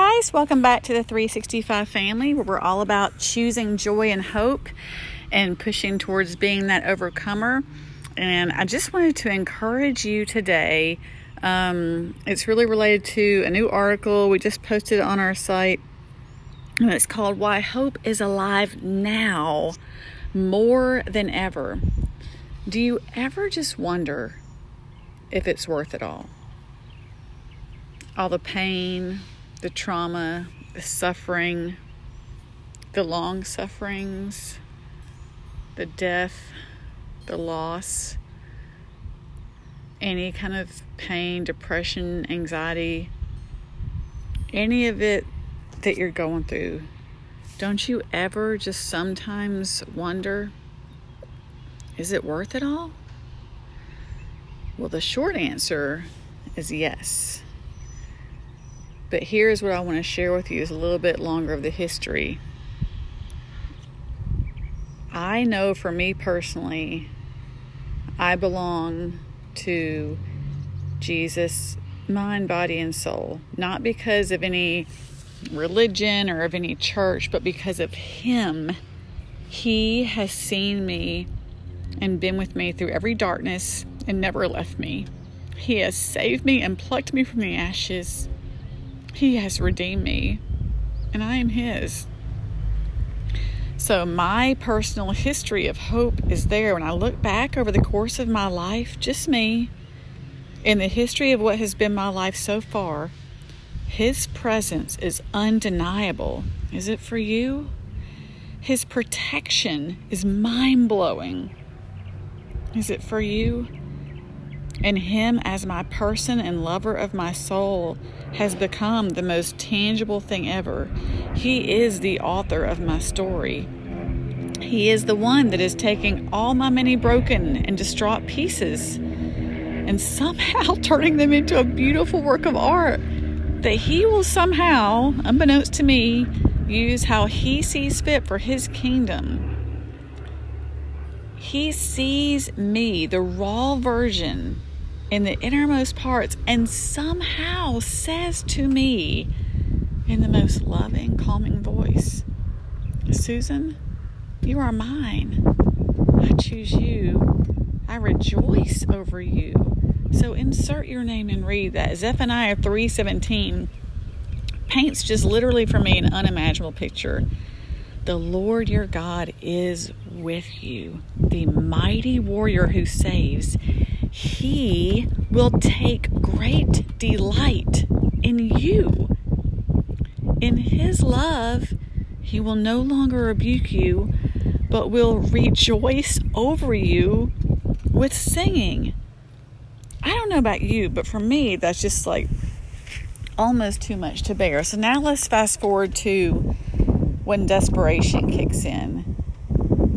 guys, welcome back to the 365 family where we're all about choosing joy and hope and pushing towards being that overcomer. And I just wanted to encourage you today. Um, it's really related to a new article we just posted on our site. And it's called Why Hope is Alive Now More Than Ever. Do you ever just wonder if it's worth it all? All the pain, the trauma, the suffering, the long sufferings, the death, the loss, any kind of pain, depression, anxiety, any of it that you're going through, don't you ever just sometimes wonder, is it worth it all? Well, the short answer is yes. But here's what I want to share with you is a little bit longer of the history. I know for me personally, I belong to Jesus, mind, body, and soul. Not because of any religion or of any church, but because of Him. He has seen me and been with me through every darkness and never left me. He has saved me and plucked me from the ashes. He has redeemed me, and I am His. So, my personal history of hope is there. When I look back over the course of my life, just me, in the history of what has been my life so far, His presence is undeniable. Is it for you? His protection is mind blowing. Is it for you? And Him as my person and lover of my soul has become the most tangible thing ever. He is the author of my story. He is the one that is taking all my many broken and distraught pieces and somehow turning them into a beautiful work of art that He will somehow, unbeknownst to me, use how He sees fit for His kingdom. He sees me, the raw version in the innermost parts and somehow says to me in the most loving, calming voice, Susan, you are mine. I choose you. I rejoice over you. So insert your name and read that. Zephaniah 3:17 paints just literally for me an unimaginable picture. The Lord your God is with you, the mighty warrior who saves. He will take great delight in you. In His love, He will no longer rebuke you, but will rejoice over you with singing. I don't know about you, but for me, that's just like almost too much to bear. So now let's fast forward to when desperation kicks in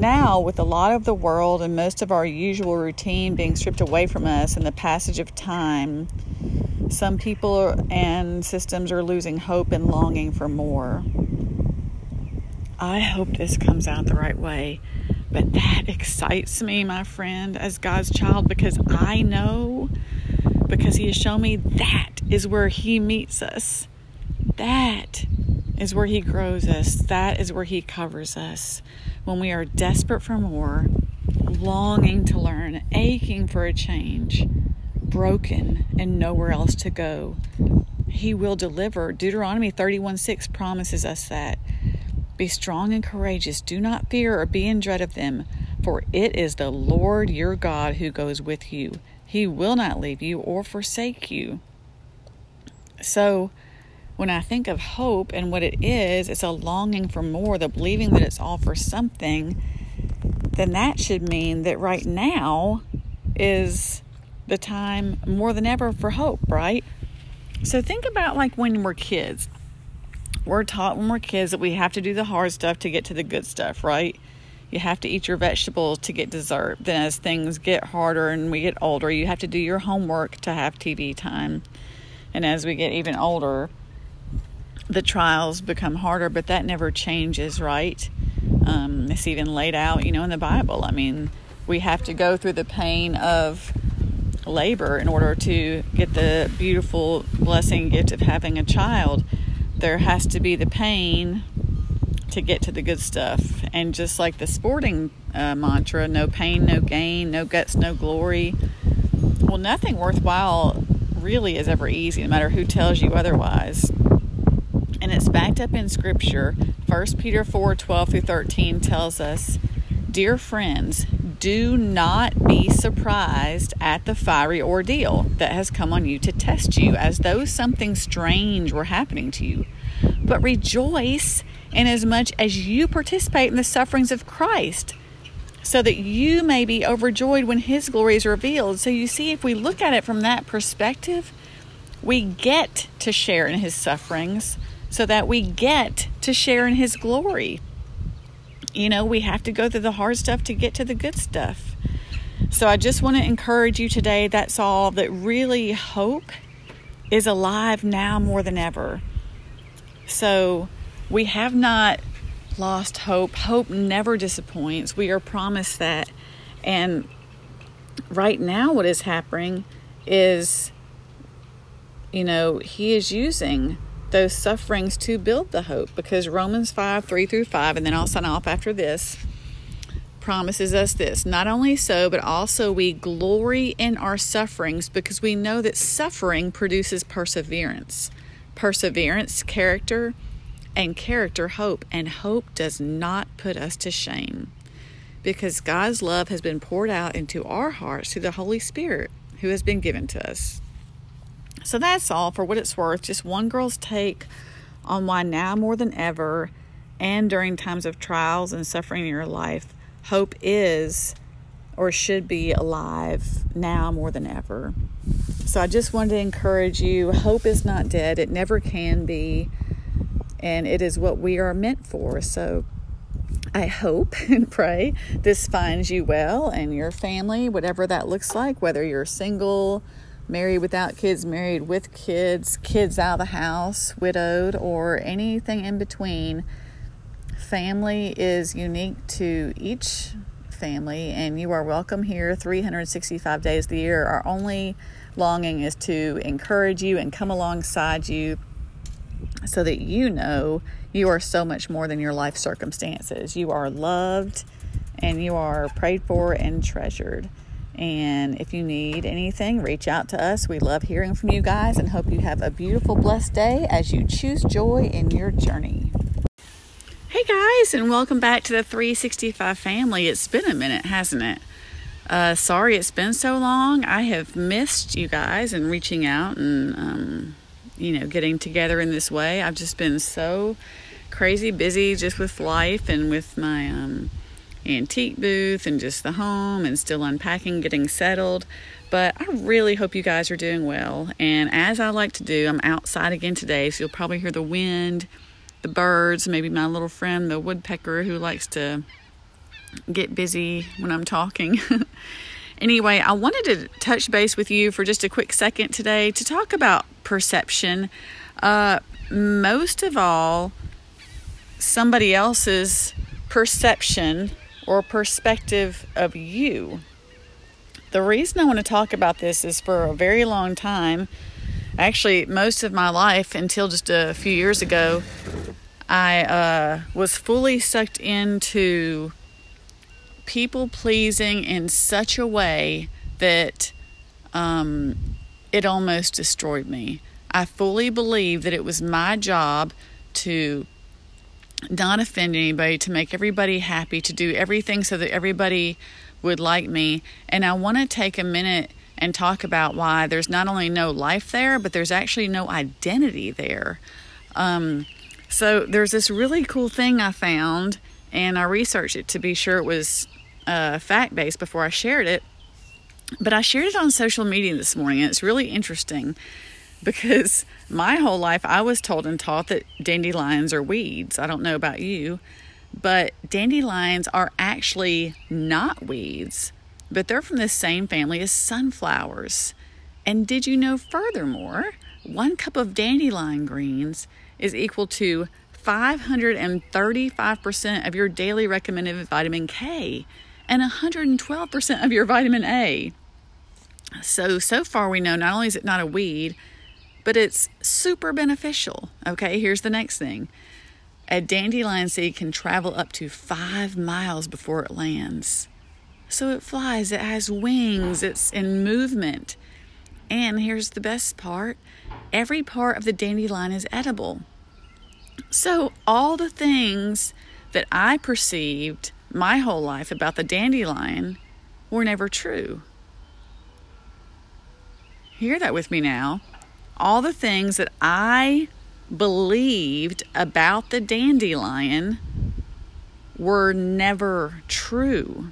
now, with a lot of the world and most of our usual routine being stripped away from us in the passage of time, some people and systems are losing hope and longing for more. I hope this comes out the right way, but that excites me, my friend, as God's child, because I know, because He has shown me that is where He meets us. That is where He grows us. That is where He covers us when we are desperate for more, longing to learn, aching for a change, broken, and nowhere else to go. He will deliver. Deuteronomy 31 6 promises us that. Be strong and courageous. Do not fear or be in dread of them, for it is the Lord your God who goes with you. He will not leave you or forsake you. So, when I think of hope and what it is, it's a longing for more, the believing that it's all for something, then that should mean that right now is the time more than ever for hope, right? So think about like when we're kids. We're taught when we're kids that we have to do the hard stuff to get to the good stuff, right? You have to eat your vegetables to get dessert. Then, as things get harder and we get older, you have to do your homework to have TV time. And as we get even older, the trials become harder, but that never changes, right? Um, it's even laid out, you know, in the Bible. I mean, we have to go through the pain of labor in order to get the beautiful blessing gift of having a child. there has to be the pain to get to the good stuff. And just like the sporting uh, mantra no pain, no gain, no guts, no glory. Well, nothing worthwhile really is ever easy, no matter who tells you otherwise. And it's backed up in Scripture. 1 Peter 4 12 through 13 tells us, Dear friends, do not be surprised at the fiery ordeal that has come on you to test you as though something strange were happening to you. But rejoice inasmuch as you participate in the sufferings of Christ, so that you may be overjoyed when his glory is revealed. So you see, if we look at it from that perspective, we get to share in his sufferings so that we get to share in his glory. You know, we have to go through the hard stuff to get to the good stuff. So I just want to encourage you today that's all that really hope is alive now more than ever. So we have not lost hope. Hope never disappoints. We are promised that. And right now, what is happening is, you know, He is using those sufferings to build the hope because Romans 5 3 through 5, and then I'll sign off after this, promises us this. Not only so, but also we glory in our sufferings because we know that suffering produces perseverance. Perseverance, character, and character, hope. And hope does not put us to shame because God's love has been poured out into our hearts through the Holy Spirit who has been given to us. So that's all for what it's worth. Just one girl's take on why now more than ever and during times of trials and suffering in your life, hope is or should be alive now more than ever. So I just wanted to encourage you hope is not dead, it never can be and it is what we are meant for. So I hope and pray this finds you well and your family, whatever that looks like, whether you're single, married without kids, married with kids, kids out of the house, widowed, or anything in between. Family is unique to each family, and you are welcome here 365 days of the year. Our only longing is to encourage you and come alongside you so that you know you are so much more than your life circumstances. You are loved and you are prayed for and treasured. And if you need anything, reach out to us. We love hearing from you guys and hope you have a beautiful, blessed day as you choose joy in your journey. Hey guys, and welcome back to the 365 family. It's been a minute, hasn't it? Uh, sorry it's been so long. I have missed you guys and reaching out and um, you know, getting together in this way. I've just been so crazy busy just with life and with my um, antique booth and just the home and still unpacking, getting settled. But I really hope you guys are doing well. And as I like to do, I'm outside again today, so you'll probably hear the wind, the birds, maybe my little friend, the woodpecker, who likes to get busy when I'm talking. Anyway, I wanted to touch base with you for just a quick second today to talk about perception. Uh, most of all, somebody else's perception or perspective of you. The reason I want to talk about this is for a very long time, actually, most of my life until just a few years ago, I uh, was fully sucked into people pleasing in such a way that um, it almost destroyed me. I fully believe that it was my job to not offend anybody, to make everybody happy, to do everything so that everybody would like me. And I want to take a minute and talk about why there's not only no life there, but there's actually no identity there. Um, so there's this really cool thing I found, and I researched it to be sure it was uh, fact based before I shared it. But I shared it on social media this morning, and it's really interesting because my whole life I was told and taught that dandelions are weeds. I don't know about you, but dandelions are actually not weeds, but they're from the same family as sunflowers. And did you know, furthermore, one cup of dandelion greens is equal to 535% of your daily recommended vitamin K and 112% of your vitamin A. So, so far we know not only is it not a weed, but it's super beneficial. Okay, here's the next thing a dandelion seed can travel up to five miles before it lands. So it flies, it has wings, it's in movement. And here's the best part every part of the dandelion is edible. So, all the things that I perceived my whole life about the dandelion were never true. Hear that with me now. All the things that I believed about the dandelion were never true.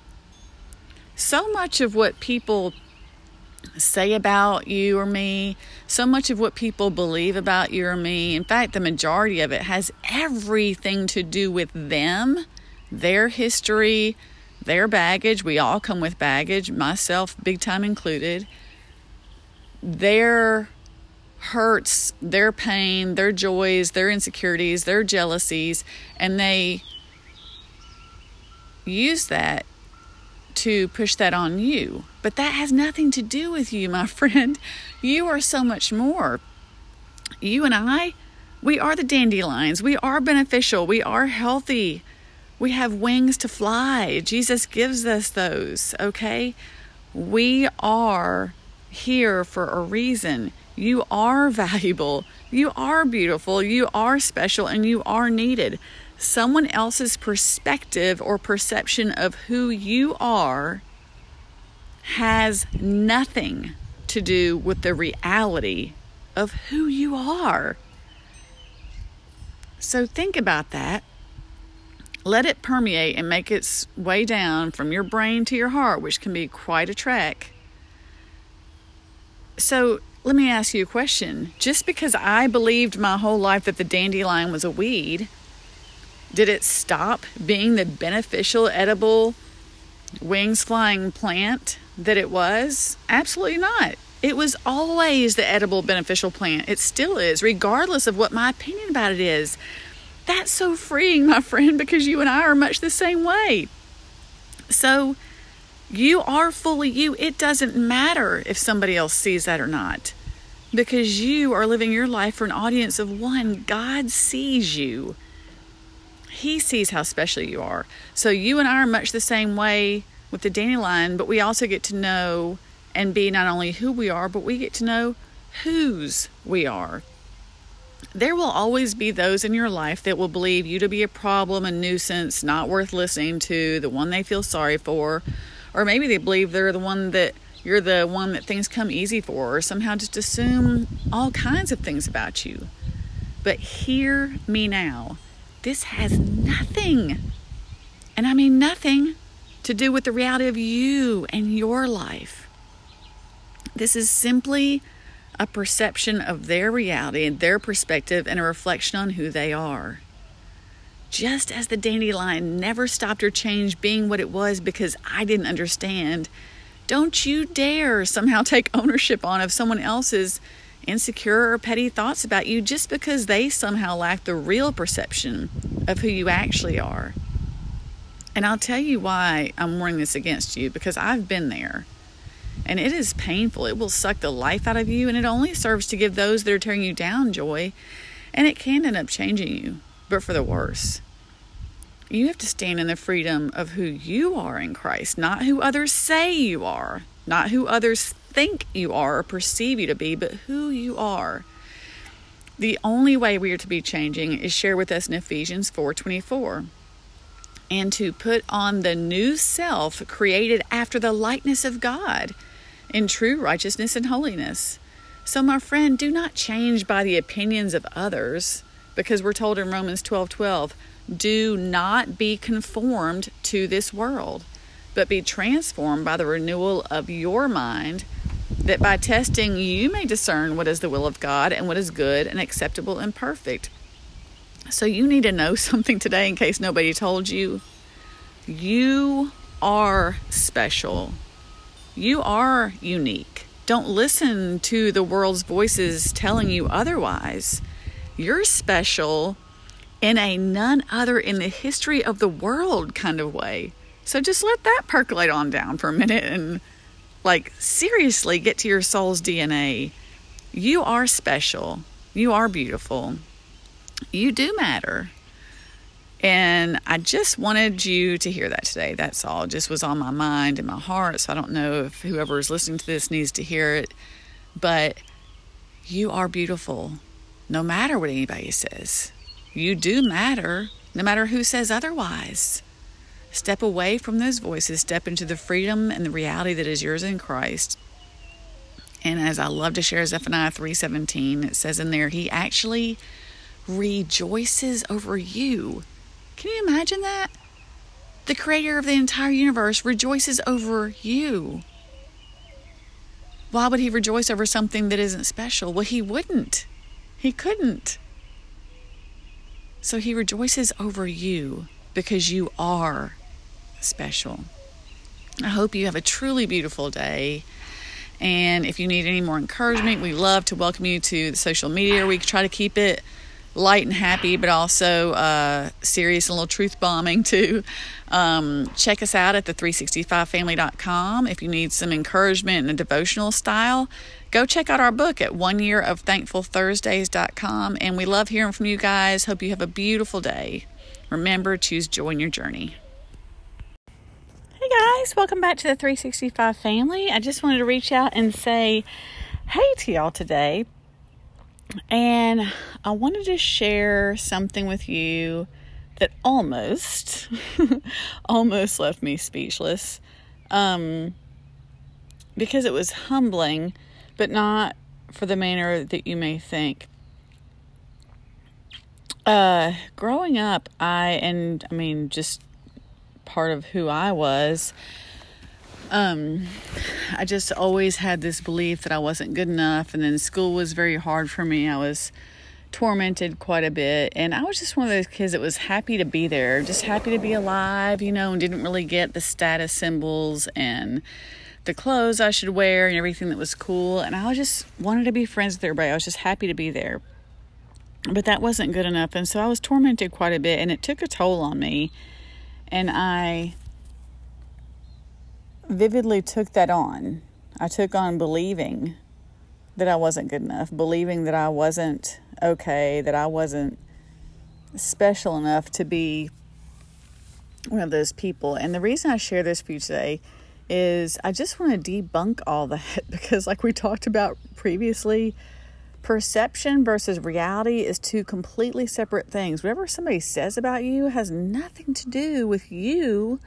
So much of what people say about you or me, so much of what people believe about you or me, in fact, the majority of it has everything to do with them, their history, their baggage. We all come with baggage, myself, big time included. Their hurts, their pain, their joys, their insecurities, their jealousies, and they use that to push that on you. But that has nothing to do with you, my friend. You are so much more. You and I, we are the dandelions. We are beneficial. We are healthy. We have wings to fly. Jesus gives us those, okay? We are here for a reason. You are valuable. You are beautiful. You are special and you are needed. Someone else's perspective or perception of who you are has nothing to do with the reality of who you are. So think about that. Let it permeate and make its way down from your brain to your heart, which can be quite a trek. So let me ask you a question. Just because I believed my whole life that the dandelion was a weed, did it stop being the beneficial, edible, wings flying plant that it was? Absolutely not. It was always the edible, beneficial plant. It still is, regardless of what my opinion about it is. That's so freeing, my friend, because you and I are much the same way. So, you are fully you. It doesn't matter if somebody else sees that or not because you are living your life for an audience of one. God sees you, He sees how special you are. So, you and I are much the same way with the dandelion, but we also get to know and be not only who we are, but we get to know whose we are. There will always be those in your life that will believe you to be a problem, a nuisance, not worth listening to, the one they feel sorry for or maybe they believe they're the one that you're the one that things come easy for, or somehow just assume all kinds of things about you. But hear me now. This has nothing, and I mean nothing, to do with the reality of you and your life. This is simply a perception of their reality and their perspective and a reflection on who they are just as the dandelion never stopped or changed being what it was because I didn't understand, don't you dare somehow take ownership on of someone else's insecure or petty thoughts about you just because they somehow lack the real perception of who you actually are. And I'll tell you why I'm warning this against you because I've been there. And it is painful. It will suck the life out of you, and it only serves to give those that are tearing you down joy. And it can end up changing you but for the worse. You have to stand in the freedom of who you are in Christ, not who others say you are, not who others think you are or perceive you to be, but who you are. The only way we are to be changing is shared with us in Ephesians 4:24. And to put on the new self created after the likeness of God in true righteousness and holiness. So my friend, do not change by the opinions of others because we're told in Romans 12 12, do not be conformed to this world, but be transformed by the renewal of your mind, that by testing you may discern what is the will of God and what is good and acceptable and perfect. So you need to know something today in case nobody told you. You are special. You are unique. Don't listen to the world's voices telling you otherwise. You're special in a none other in the history of the world kind of way. So just let that percolate on down for a minute and like seriously get to your soul's DNA You are special. You are beautiful. You do matter. And I just wanted you to hear that today. That's all. It just was on my mind and my heart. So I don't know if whoever is listening to this needs to hear it. But you are beautiful, no matter what anybody says. You do matter, no matter who says otherwise. Step away from those voices, step into the freedom and the reality that is yours in Christ. And as I love to share Zephaniah 3:17, it says in there, he actually rejoices over you. Can you imagine that? The creator of the entire universe rejoices over you. Why would he rejoice over something that isn't special? Well, he wouldn't. He couldn't. So he rejoices over you because you are special. I hope you have a truly beautiful day. And if you need any more encouragement, we love to welcome you to the social media. We try to keep it light and happy, but also uh, serious and a little truth bombing too. Um, check us out at the365family.com. If you need some encouragement in a devotional style, go check out our book at one year of thankfulthursdays.com. And we love hearing from you guys. Hope you have a beautiful day. Remember, choose joy in your journey. Hey guys, welcome back to the 365 family. I just wanted to reach out and say hey to y'all today. And I wanted to share something with you that almost, almost left me speechless. Um, because it was humbling, but not for the manner that you may think. Uh, growing up, I, and I mean, just part of who I was, um, I just always had this belief that I wasn't good enough, and then school was very hard for me. I was tormented quite a bit, and I was just one of those kids that was happy to be there, just happy to be alive, you know, and didn't really get the status symbols and the clothes I should wear and everything that was cool. And I just wanted to be friends with everybody. I was just happy to be there. But that wasn't good enough. And so I was tormented quite a bit, and it took a toll on me. And I vividly took that on. I took on believing that I wasn't good enough, believing that I wasn't okay, that I wasn't special enough to be one of those people. And the reason I share this for you today is I just want to debunk all that because, like we talked about previously, perception versus reality is two completely separate things. Whatever somebody says about you has nothing to do with you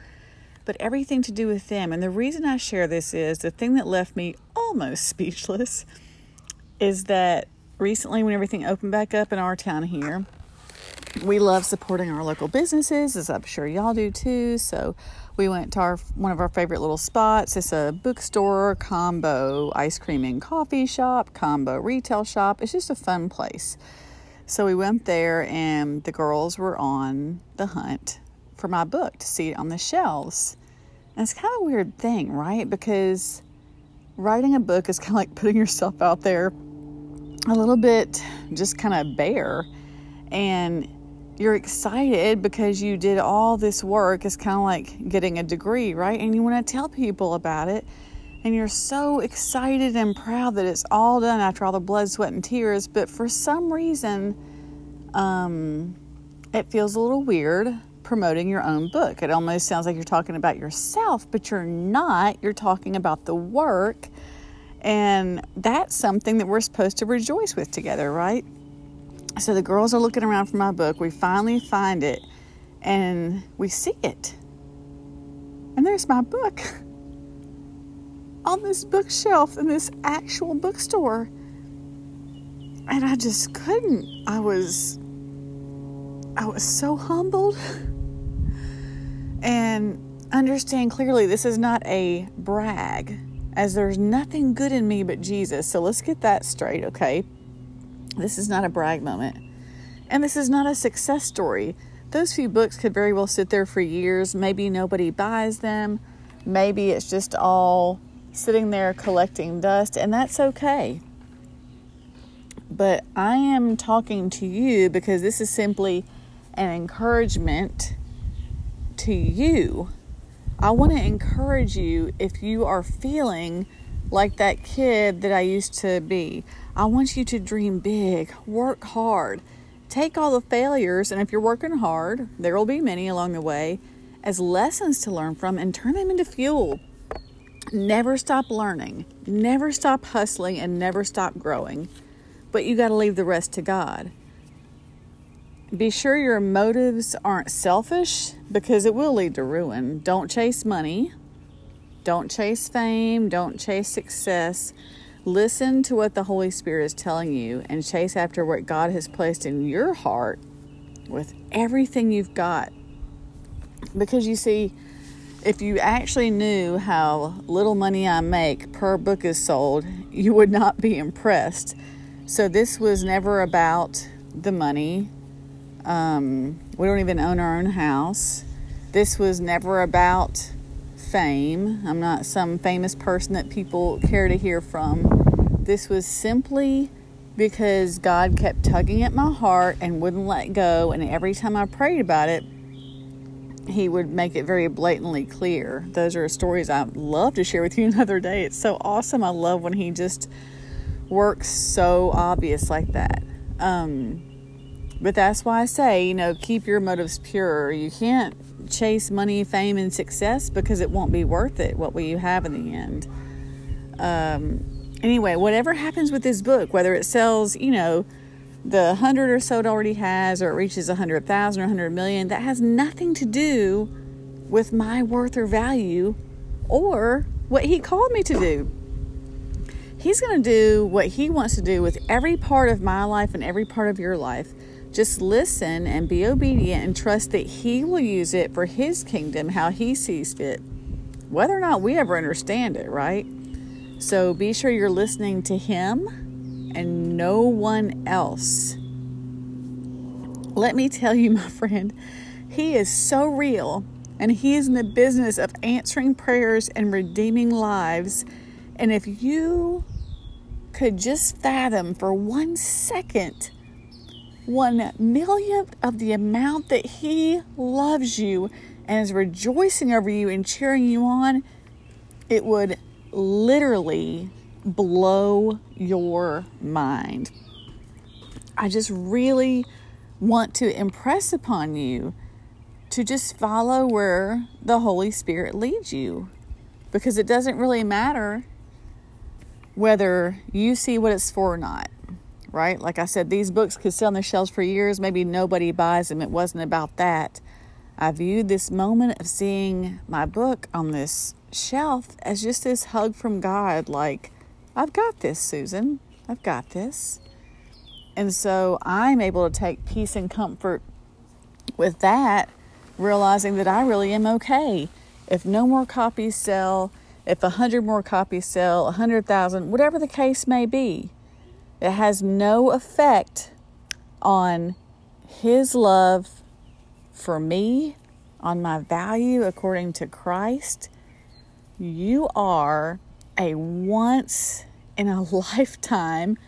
but everything to do with them. And the reason I share this is the thing that left me almost speechless is that recently, when everything opened back up in our town here, we love supporting our local businesses, as I'm sure y'all do too. So we went to our one of our favorite little spots. It's a bookstore combo ice cream and coffee shop, combo retail shop. It's just a fun place. So we went there, and the girls were on the hunt for my book to see it on the shelves. And it's kind of a weird thing, right? Because writing a book is kind of like putting yourself out there a little bit just kind of bare. And you're excited because you did all this work. It's kind of like getting a degree, right? And you want to tell people about it. And you're so excited and proud that it's all done after all the blood, sweat, and tears. But for some reason, um, it feels a little weird promoting your own book. It almost sounds like you're talking about yourself, but you're not. You're talking about the work. And that's something that we're supposed to rejoice with together, right? So the girls are looking around for my book. We finally find it and we see it. And there's my book on this bookshelf in this actual bookstore. And I just couldn't. I was I was so humbled. and understand clearly this is not a brag, as there's nothing good in me but Jesus. So let's get that straight, okay? This is not a brag moment. And this is not a success story. Those few books could very well sit there for years. Maybe nobody buys them. Maybe it's just all sitting there collecting dust, and that's okay. But I am talking to you because this is simply an encouragement to you. I want to encourage you if you are feeling like that kid that I used to be. I want you to dream big, work hard, take all the failures, and if you're working hard, there will be many along the way, as lessons to learn from and turn them into fuel. Never stop learning, never stop hustling, and never stop growing. But you got to leave the rest to God. Be sure your motives aren't selfish because it will lead to ruin. Don't chase money. Don't chase fame. Don't chase success. Listen to what the Holy Spirit is telling you and chase after what God has placed in your heart with everything you've got. Because you see, if you actually knew how little money I make per book is sold, you would not be impressed. So, this was never about the money. Um, we don't even own our own house. This was never about fame. I'm not some famous person that people care to hear from. This was simply because God kept tugging at my heart and wouldn't let go. And every time I prayed about it, He would make it very blatantly clear. Those are stories I love to share with you another day. It's so awesome. I love when He just works so obvious like that. Um, but that's why I say, you know, keep your motives pure. You can't chase money, fame, and success because it won't be worth it. What will you have in the end? Um, anyway, whatever happens with this book, whether it sells, you know, the hundred or so it already has, or it reaches a hundred thousand or a hundred million, that has nothing to do with my worth or value or what he called me to do. He's going to do what he wants to do with every part of my life and every part of your life. Just listen and be obedient and trust that He will use it for His kingdom how He sees fit, whether or not we ever understand it, right? So be sure you're listening to Him and no one else. Let me tell you, my friend, He is so real and He is in the business of answering prayers and redeeming lives. And if you could just fathom for one second one millionth of the amount that He loves you and is rejoicing over you and cheering you on, it would literally blow your mind. I just really want to impress upon you to just follow where the Holy Spirit leads you because it doesn't really matter whether you see what it's for or not right? Like I said, these books could sit on the shelves for years. Maybe nobody buys them. It wasn't about that. I viewed this moment of seeing my book on this shelf as just this hug from God like, I've got this, Susan. I've got this. And so I'm able to take peace and comfort with that, realizing that I really am okay. If no more copies sell, if a hundred more copies sell, a hundred thousand, whatever the case may be, it has no effect on His love for me, on my value according to Christ. You are a once in a lifetime,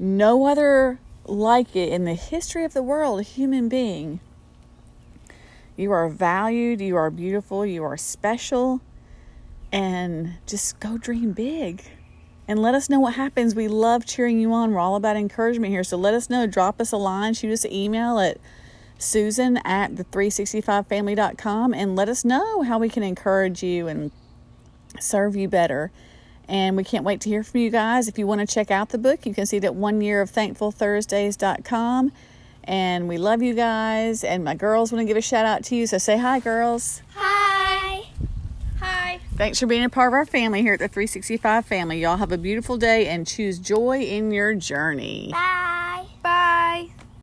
no other like it in the history of the world, human being. You are valued, you are beautiful, you are special and just go dream big and let us know what happens. We love cheering you on. We're all about encouragement here. So let us know. Drop us a line, shoot us an email at susan at the 365family.com and let us know how we can encourage you and serve you better. And we can't wait to hear from you guys. If you want to check out the book, you can see it at one year of thankfulthursdays.com. And we love you guys. And my girls want to give a shout out to you. So say hi, girls. Hi. Hi. Thanks for being a part of our family here at the 365 family. Y'all have a beautiful day and choose joy in your journey. Bye. Bye.